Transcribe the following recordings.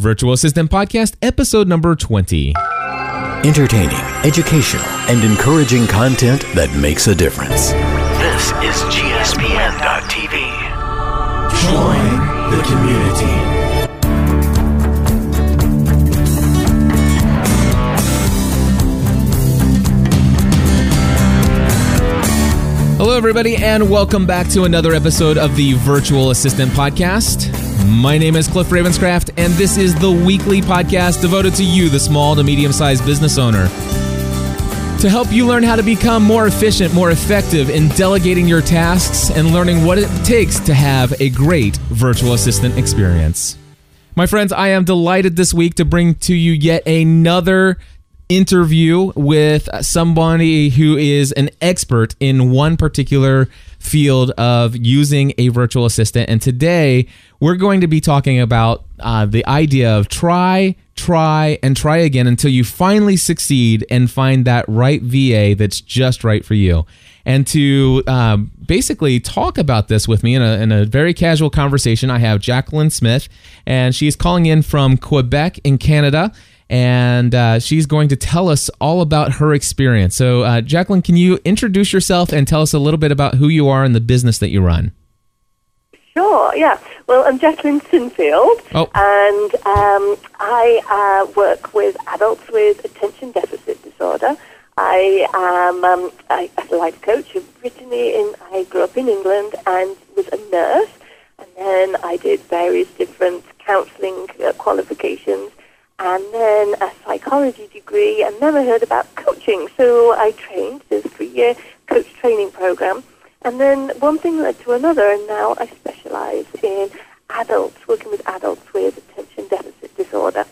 Virtual Assistant Podcast, episode number 20. Entertaining, educational, and encouraging content that makes a difference. This is GSPN.TV. Join the community. Hello, everybody, and welcome back to another episode of the Virtual Assistant Podcast. My name is Cliff Ravenscraft, and this is the weekly podcast devoted to you, the small to medium sized business owner. To help you learn how to become more efficient, more effective in delegating your tasks and learning what it takes to have a great virtual assistant experience. My friends, I am delighted this week to bring to you yet another interview with somebody who is an expert in one particular field of using a virtual assistant. And today we're going to be talking about uh, the idea of try, try, and try again until you finally succeed and find that right VA that's just right for you. And to um, basically talk about this with me in a, in a very casual conversation, I have Jacqueline Smith, and she's calling in from Quebec in Canada and uh, she's going to tell us all about her experience. So, uh, Jacqueline, can you introduce yourself and tell us a little bit about who you are and the business that you run? Sure, yeah. Well, I'm Jacqueline Sinfield, Oh. and um, I uh, work with adults with attention deficit disorder. I am um, I, a life coach. Originally, in I grew up in England and was a nurse, and then I did various different counselling uh, qualifications, and then a psychology degree, and then I heard about coaching. So I trained, a three-year coach training program, and then one thing led to another, and now I specialize in adults, working with adults with attention deficit disorder.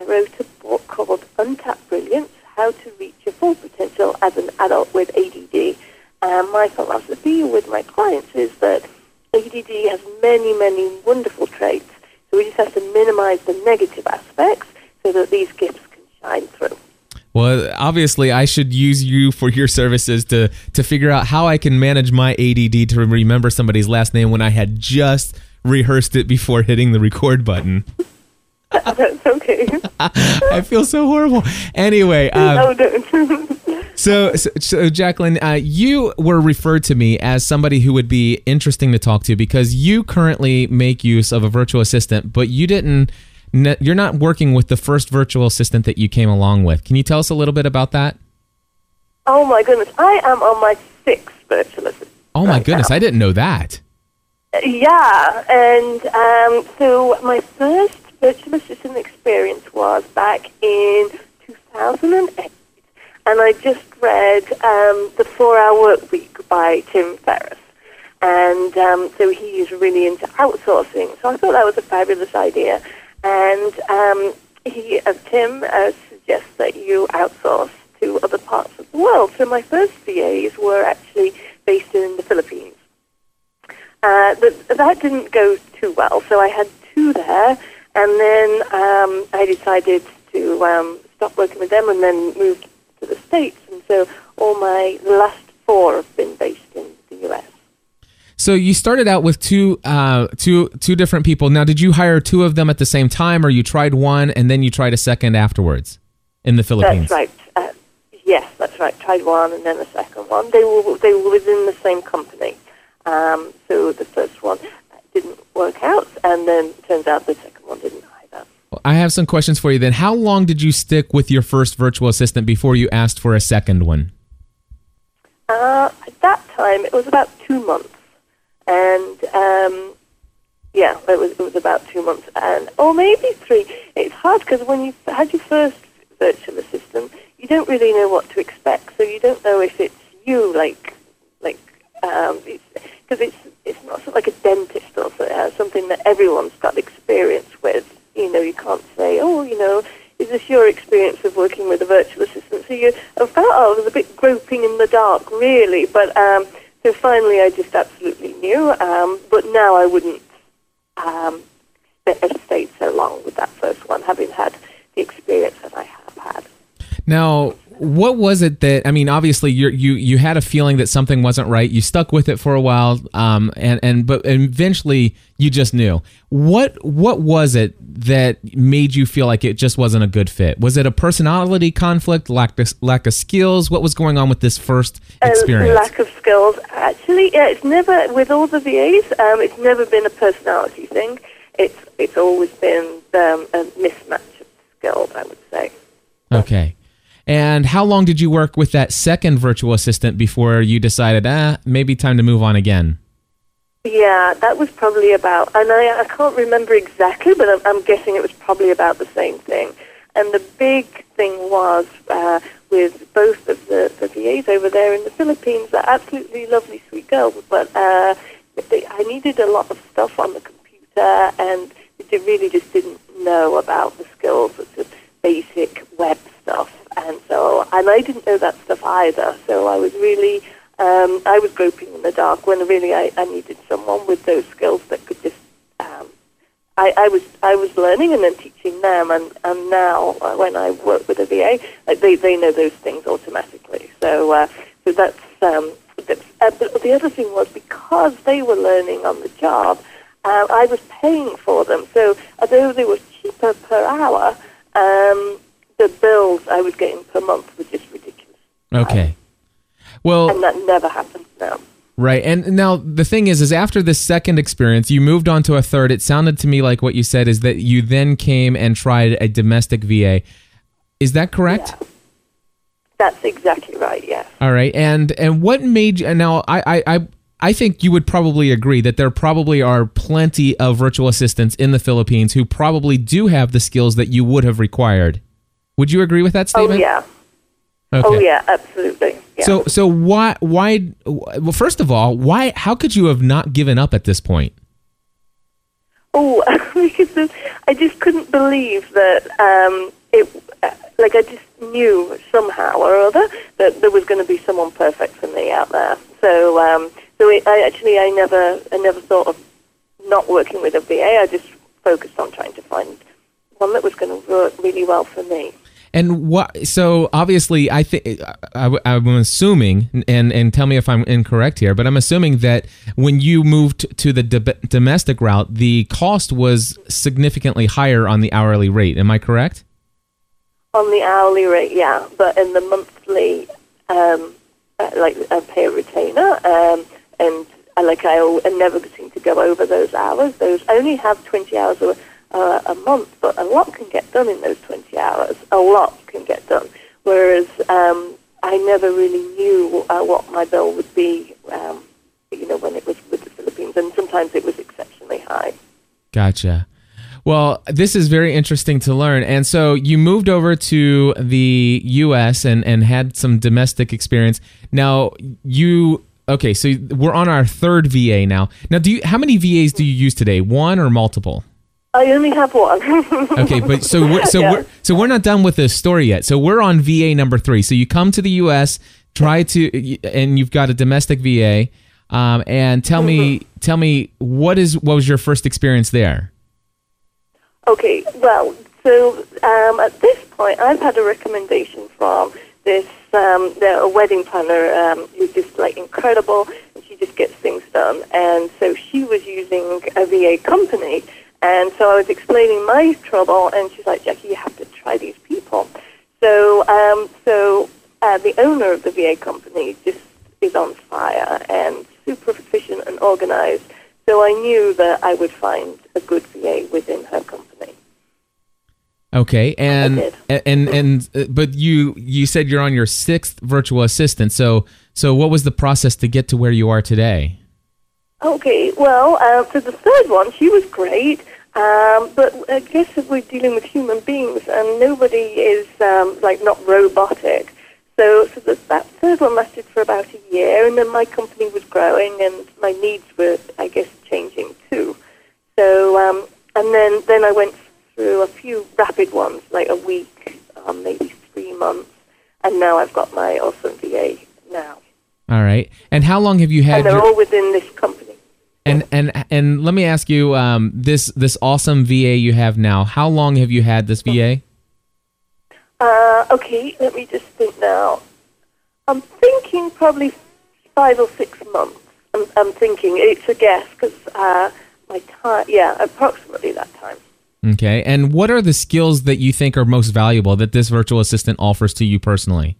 I wrote a book called Untapped Brilliance, How to Reach Your Full Potential as an Adult with ADD. And my philosophy with my clients is that ADD has many, many wonderful traits, so we just have to minimize the negative aspects so that these gifts can shine through. Well, obviously, I should use you for your services to to figure out how I can manage my ADD to remember somebody's last name when I had just rehearsed it before hitting the record button. That's okay. I feel so horrible. Anyway, um, no. So, so, so Jacqueline, uh, you were referred to me as somebody who would be interesting to talk to because you currently make use of a virtual assistant, but you didn't. You're not working with the first virtual assistant that you came along with. Can you tell us a little bit about that? oh, my goodness. I am on my sixth virtual assistant. Oh my right goodness, now. I didn't know that. Yeah, and um, so my first virtual assistant experience was back in 2008, and I just read um, The Four Hour Work Week by Tim Ferriss. And um, so he is really into outsourcing. So I thought that was a fabulous idea. And um, he, uh, Tim uh, suggests that you outsource to other parts of the world. So my first VAs were actually based in the Philippines. Uh, but that didn't go too well, so I had two there, and then um, I decided to um, stop working with them and then moved to the States. And so all my last four have been based in the U.S. So you started out with two, uh, two, two different people. Now, did you hire two of them at the same time, or you tried one and then you tried a second afterwards in the Philippines? That's right. Uh, yes, that's right. Tried one and then the second one. They were they were within the same company. Um, so the first one didn't work out, and then turns out the second one didn't either. Well, I have some questions for you. Then, how long did you stick with your first virtual assistant before you asked for a second one? Uh, at that time, it was about two months, and um, yeah, it was it was about two months, and or maybe three. It's hard because when you had your first virtual assistant, you don't really know what to expect, so you don't know if it's you, like like um, because it's it's not sort of like a dentist or so, something that everyone's got experience with. You know, you can't say, oh, you know, is this your experience of working with a virtual assistant? So you, I felt I was a bit groping in the dark, really. But um, so finally, I just absolutely knew. Um, but now I wouldn't um, have stayed so long with that first one, having had the experience that I have had. Now, what was it that I mean? Obviously, you you you had a feeling that something wasn't right. You stuck with it for a while, um, and and but eventually you just knew. What what was it that made you feel like it just wasn't a good fit? Was it a personality conflict, lack of, lack of skills? What was going on with this first experience? Uh, lack of skills. Actually, yeah, it's never with all the VAs. Um, it's never been a personality thing. It's it's always been um, a mismatch of skills. I would say. Okay. And how long did you work with that second virtual assistant before you decided, ah, maybe time to move on again? Yeah, that was probably about, and I, I can't remember exactly, but I'm, I'm guessing it was probably about the same thing. And the big thing was uh, with both of the, the VAs over there in the Philippines, they're absolutely lovely, sweet girls, but uh, they, I needed a lot of stuff on the computer, and they really just didn't know about the skills, of the basic web and I didn't know that stuff either. So I was really um, I was groping in the dark when really I, I needed someone with those skills that could just um, I, I was I was learning and then teaching them, and and now uh, when I work with a VA, like they they know those things automatically. So uh, so that's. Um, uh, the other thing was because they were learning on the job, uh, I was paying for them. So although they were cheaper per hour, um, the bills I was getting per month were just ridiculous. Okay. Well, and that never happens now. Right. And now the thing is is after this second experience, you moved on to a third. It sounded to me like what you said is that you then came and tried a domestic VA. Is that correct? Yeah. That's exactly right, yes. All right. And and what made you now I I, I I think you would probably agree that there probably are plenty of virtual assistants in the Philippines who probably do have the skills that you would have required. Would you agree with that statement? Oh yeah. Okay. Oh yeah, absolutely. Yeah. So so why why well first of all why how could you have not given up at this point? Oh, because I just couldn't believe that um, it. Like I just knew somehow or other that there was going to be someone perfect for me out there. So um, so it, I actually I never I never thought of not working with a VA. I just focused on trying to find one that was going to work really well for me. And what? So obviously, I think I'm assuming, and and tell me if I'm incorrect here, but I'm assuming that when you moved to the domestic route, the cost was significantly higher on the hourly rate. Am I correct? On the hourly rate, yeah, but in the monthly, um, uh, like I pay a retainer, um, and I, like I, I never seem to go over those hours. Those I only have 20 hours a uh, a month, but a lot can get done in those 20 hours. A lot can get done. Whereas um, I never really knew uh, what my bill would be, um, you know, when it was with the Philippines, and sometimes it was exceptionally high. Gotcha. Well, this is very interesting to learn. And so you moved over to the U.S. and, and had some domestic experience. Now, you okay? So we're on our third VA now. Now, do you how many VAs do you use today? One or multiple? I only have one. okay, but so we're, so yeah. we're so we're not done with this story yet. So we're on VA number three. So you come to the U.S., try to, and you've got a domestic VA. Um, and tell mm-hmm. me, tell me what is what was your first experience there? Okay, well, so um, at this point, I've had a recommendation from this um, the, a wedding planner um, who's just like incredible, and she just gets things done. And so she was using a VA company and so I was explaining my trouble, and she's like, Jackie, you have to try these people. So, um, so uh, the owner of the VA company just is on fire and super efficient and organized. So I knew that I would find a good VA within her company. Okay, and and and uh, but you you said you're on your sixth virtual assistant. So so what was the process to get to where you are today? Okay, well, uh, for the third one, she was great. Um, but I guess if we're dealing with human beings and nobody is um, like not robotic. So, so the, that third one lasted for about a year, and then my company was growing, and my needs were, I guess, changing too. So, um, and then then I went through a few rapid ones, like a week, um, maybe three months, and now I've got my awesome VA now. All right. And how long have you had? And they're your... all within this company. And and and let me ask you, um, this this awesome VA you have now. How long have you had this VA? Uh, okay, let me just think now. I'm thinking probably five or six months. I'm, I'm thinking it's a guess because uh, my time, yeah, approximately that time. Okay. And what are the skills that you think are most valuable that this virtual assistant offers to you personally?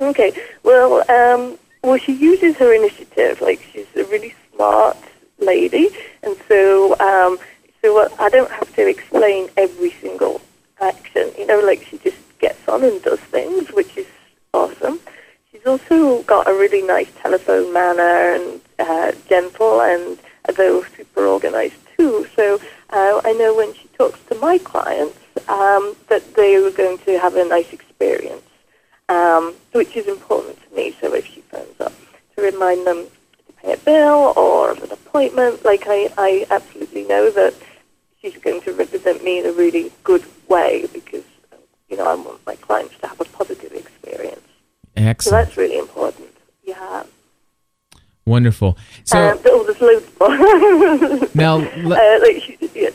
Okay. Well, um, well, she uses her initiative. Like she's a really smart lady, and so um, so I don't have to explain every single action. You know, like she just gets on and does things, which is awesome. She's also got a really nice telephone manner and uh, gentle, and though super organized too. So uh, I know when she talks to my clients um, that they were going to have a nice experience, um, which is important to me. So if she phones up to remind them pay a bill or an appointment, like I, I absolutely know that she's going to represent me in a really good way because you know I want my clients to have a positive experience. Excellent. So that's really important. Yeah. Wonderful. So um, oh, there's loads more. now, le- uh, like she, yeah.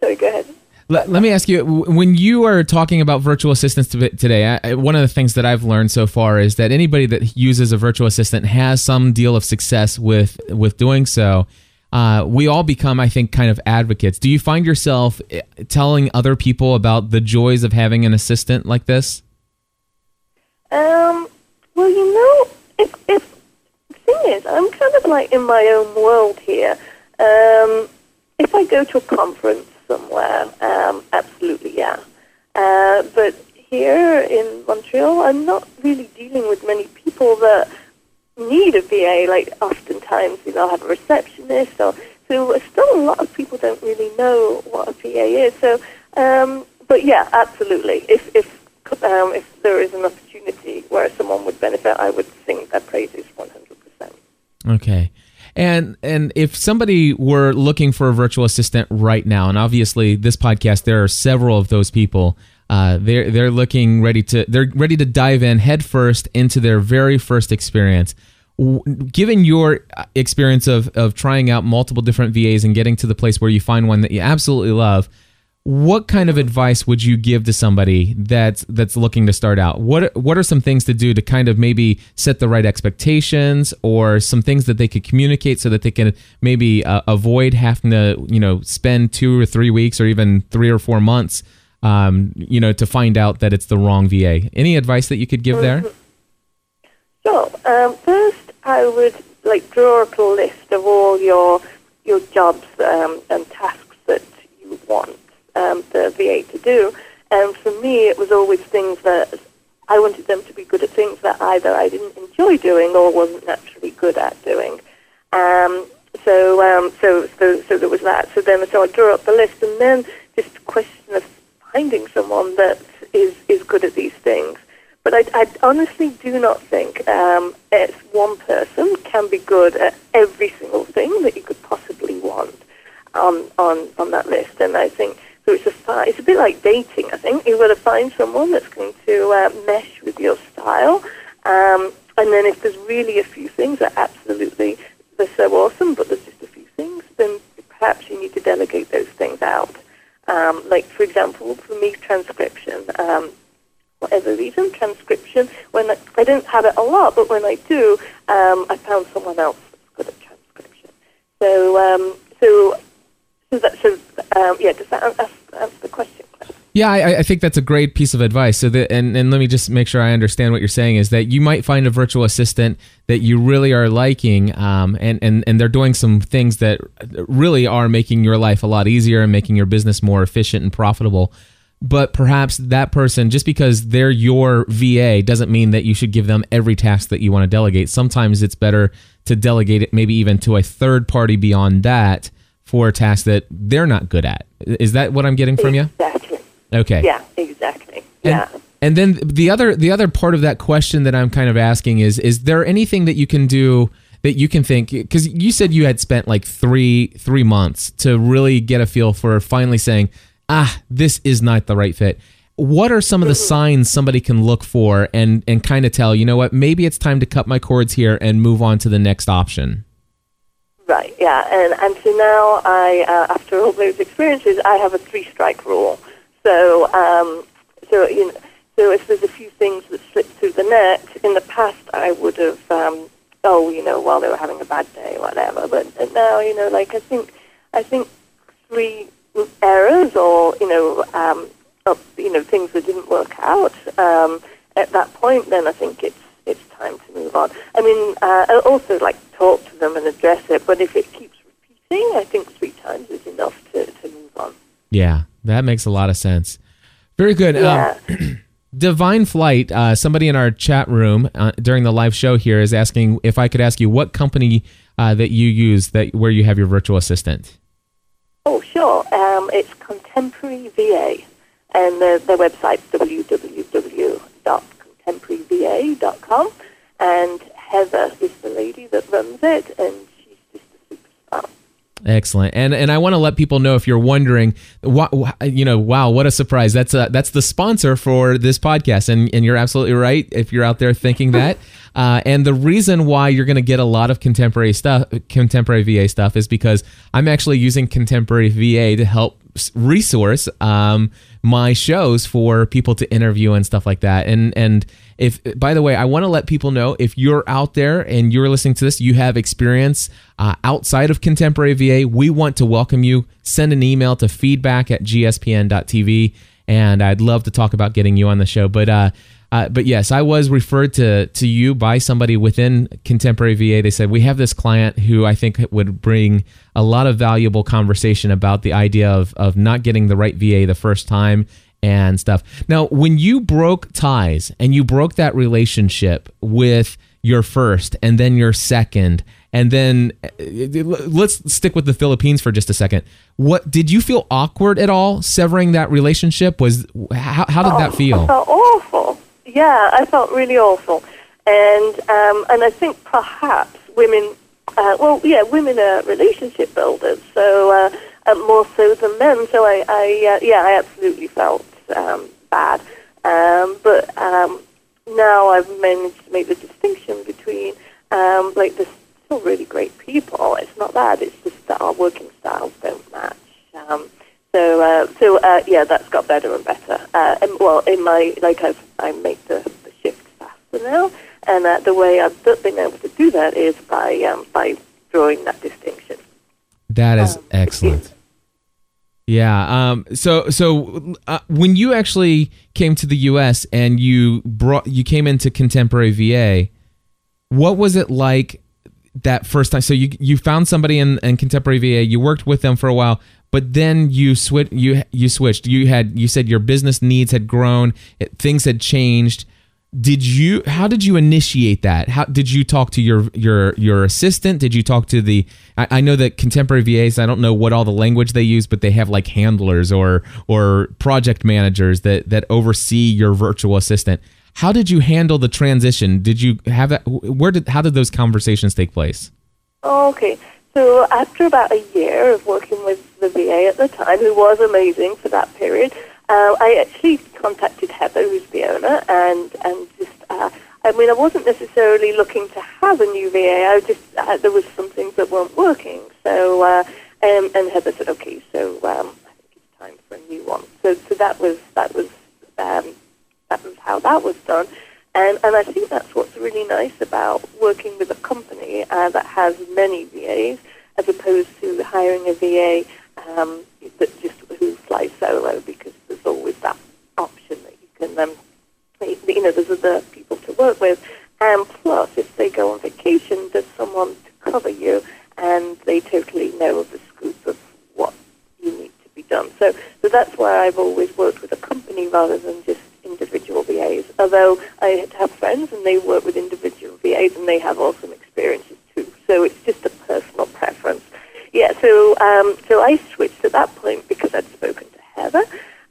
Sorry, go ahead. Let, let me ask you when you are talking about virtual assistants today I, one of the things that i've learned so far is that anybody that uses a virtual assistant has some deal of success with with doing so. Uh, we all become i think kind of advocates. Do you find yourself eh, telling other people about the joys of having an assistant like this? Um, well, you know, if, if the thing is, I'm kind of like in my own world here. Um, if I go to a conference somewhere, um, absolutely, yeah. Uh, but here in Montreal, I'm not really dealing with many people that need a VA. Like oftentimes, you know, I have a receptionist, or so still a lot of people don't really know what a VA is. So, um, but yeah, absolutely. If if um, if there is an opportunity where someone would benefit, I would sing their praises 100%. Okay. And and if somebody were looking for a virtual assistant right now, and obviously this podcast, there are several of those people. Uh, they're they're looking ready to they're ready to dive in headfirst into their very first experience. Given your uh, experience of of trying out multiple different VAs and getting to the place where you find one that you absolutely love, what kind of advice would you give to somebody that's that's looking to start out? What what are some things to do to kind of maybe set the right expectations or some things that they could communicate so that they can maybe uh, avoid having to you know spend two or three weeks or even three or four months um, you know to find out that it's the wrong va any advice that you could give there? So, um, first, I would like draw up a list of all your your jobs um, and tasks that you want um, the VA to do. And for me, it was always things that I wanted them to be good at things that either I didn't enjoy doing or wasn't naturally good at doing. Um, so, um, so, so, so there was that. So then, so I drew up the list, and then just a question of finding someone that is is good at these things. But I, I honestly do not think um, it's one person can be good at every single thing that you could possibly want on on on that list. And I think so. It's a it's a bit like dating. I think you've got to find someone that's going to uh, mesh with your style. Um, and then if there's really a few things that absolutely they're so awesome, but there's just a few things, then perhaps you need to delegate those things out. Um, like for example, for me, transcription. Um, whatever reason, transcription. When I, I don't have it a lot, but when I do, um, I found someone else that's good at transcription. So, um, so, so, that, so um, yeah. Does that answer, answer the question? Claire? Yeah, I, I think that's a great piece of advice. So, and and let me just make sure I understand what you're saying is that you might find a virtual assistant that you really are liking, um, and and and they're doing some things that really are making your life a lot easier and making your business more efficient and profitable. But perhaps that person, just because they're your VA, doesn't mean that you should give them every task that you want to delegate. Sometimes it's better to delegate it, maybe even to a third party beyond that for a task that they're not good at. Is that what I'm getting from you? Exactly. Okay. Yeah. Exactly. And, yeah. and then the other the other part of that question that I'm kind of asking is is there anything that you can do that you can think because you said you had spent like three three months to really get a feel for finally saying ah this is not the right fit what are some of the signs somebody can look for and and kind of tell you know what maybe it's time to cut my cords here and move on to the next option Right, yeah, and and so now I, uh, after all those experiences, I have a three-strike rule. So, um, so you know, So if there's a few things that slip through the net, in the past I would have, um, oh, you know, while they were having a bad day, whatever. But, now, you know, like I think, I think three errors or you know, um, of, you know, things that didn't work out um, at that point, then I think it's it's time to move on. I mean, uh, also like talk to them and address it. But if it keeps repeating, I think three times is enough to, to move on. Yeah, that makes a lot of sense. Very good. Yeah. Um, Divine Flight, uh, somebody in our chat room uh, during the live show here is asking if I could ask you what company uh, that you use that where you have your virtual assistant. Oh, sure. Um, it's Contemporary VA, and the, their website's www.contemporaryva.com. And Heather is the lady that runs it, and she's just a superstar. Excellent, and and I want to let people know if you're wondering, wha- you know, wow, what a surprise! That's uh, that's the sponsor for this podcast, and and you're absolutely right if you're out there thinking that. Uh, and the reason why you're going to get a lot of contemporary stuff, contemporary VA stuff, is because I'm actually using contemporary VA to help resource um, my shows for people to interview and stuff like that. And and if by the way, I want to let people know if you're out there and you're listening to this, you have experience uh, outside of contemporary VA, we want to welcome you. Send an email to feedback at gspn.tv, and I'd love to talk about getting you on the show. But uh, uh, but yes, I was referred to to you by somebody within Contemporary VA. They said we have this client who I think would bring a lot of valuable conversation about the idea of of not getting the right VA the first time and stuff. Now, when you broke ties and you broke that relationship with your first and then your second and then uh, let's stick with the Philippines for just a second. What did you feel awkward at all severing that relationship? Was how, how did that I feel? felt awful. Yeah, I felt really awful, and um, and I think perhaps women, uh, well, yeah, women are relationship builders, so uh, uh, more so than men. So I, I uh, yeah, I absolutely felt um, bad, um, but um, now I've managed to make the distinction between um, like the still really great people. It's not that; it's just that our working styles don't match. Um, so, uh, so uh, yeah, that's got better and better. And, well, in my like I've I make the, the shift faster now, and uh, the way I've been able to do that is by um, by drawing that distinction. That is Um, excellent. Yeah. Um. So so uh, when you actually came to the U.S. and you brought you came into contemporary VA, what was it like that first time? So you you found somebody in, in contemporary VA. You worked with them for a while, but then you switch you you switched. You had you said your business needs had grown. It, things had changed. Did you? How did you initiate that? How did you talk to your your your assistant? Did you talk to the? I, I know that contemporary VAs. I don't know what all the language they use, but they have like handlers or or project managers that that oversee your virtual assistant. How did you handle the transition? Did you have that? Where did how did those conversations take place? Oh, okay. So after about a year of working with the VA at the time, who was amazing for that period, uh, I actually contacted Heather, who's the owner, and and just uh, I mean I wasn't necessarily looking to have a new VA. I just uh, there was some things that weren't working. So uh, um, and Heather said, okay, so um, I think it's time for a new one. So so that was that was um, was how that was done. And, and I think that's what's really nice about working with a company uh, that has many VAs as opposed to hiring a VA um, that just who flies solo because there's always that option that you can, um, you know, there's other people to work with. And plus, if they go on vacation, there's someone to cover you and they totally know the scoop of what you need to be done. So, so that's why I've always worked with a company rather than just individual VAs. Although I have friends and they work with individual VAs and they have awesome experiences too. So it's just a personal preference. Yeah. So um, so I switched at that point because I'd spoken to Heather.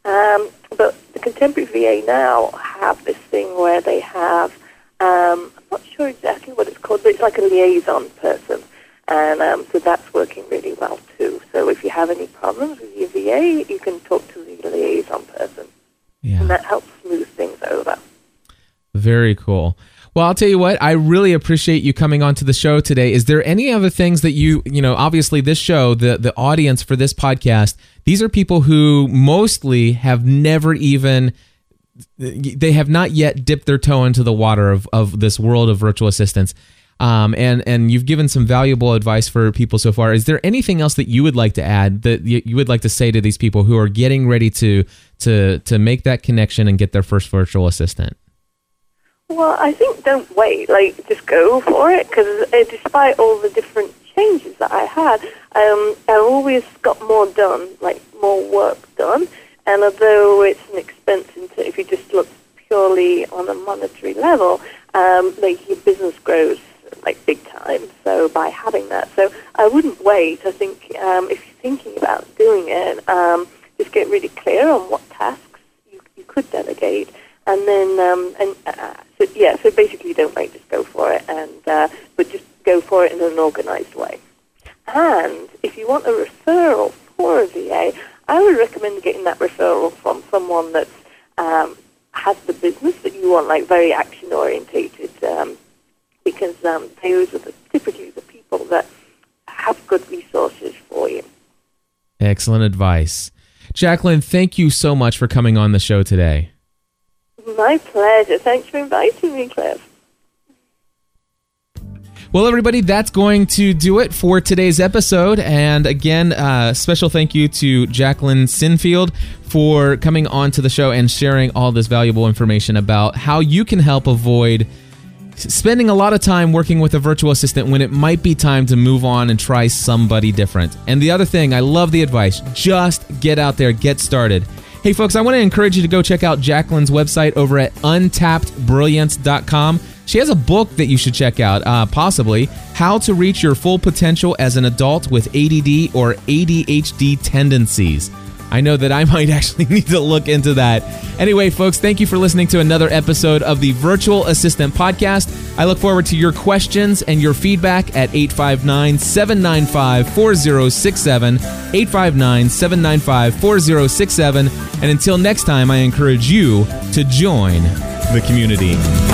Um, but the contemporary VA now have this thing where they have um, I'm not sure exactly what it's called, but it's like a liaison person. And um, so that's working really well too. So if you have any problems with your VA, you can talk to the liaison person and that helps smooth things over. Very cool. Well, I'll tell you what, I really appreciate you coming onto the show today. Is there any other things that you, you know, obviously this show, the the audience for this podcast, these are people who mostly have never even they have not yet dipped their toe into the water of, of this world of virtual assistants. Um, and and you've given some valuable advice for people so far. Is there anything else that you would like to add that you, would like to say to these people who are getting ready to to to make that connection and get their first virtual assistant? Well, I think don't wait. Like, just go for it because uh, despite all the different changes that I had, um, I always got more done, like more work done. And although it's an expense into, if you just look purely on a monetary level, um, like your business grows like big time. So by having that, so I wouldn't wait. I think um, if you're thinking about doing it, um, just get really clear on what tasks you, you could delegate, and then um, and uh, so yeah. So basically, don't wait. Just go for it, and uh, but just go for it in an organized way. And if you want a referral for a VA, I would recommend getting that referral from someone that's um, has the business that you want, like very action orientated. Um, because um, those are the, typically the people that have good resources for you. Excellent advice. Jacqueline, thank you so much for coming on the show today. My pleasure. Thanks for inviting me, Cliff. Well, everybody, that's going to do it for today's episode. And again, uh, special thank you to Jacqueline Sinfield for coming on to the show and sharing all this valuable information about how you can help avoid spending a lot of time working with a virtual assistant when it might be time to move on and try somebody different. And the other thing, I love the advice just get out there, get started. Hey, folks, I want to encourage you to go check out Jacqueline's website over at untappedbrilliance.com. She has a book that you should check out, uh, possibly How to Reach Your Full Potential as an Adult with ADD or ADHD Tendencies. I know that I might actually need to look into that. Anyway, folks, thank you for listening to another episode of the Virtual Assistant Podcast. I look forward to your questions and your feedback at 859 795 4067. 859 795 4067. And until next time, I encourage you to join the community.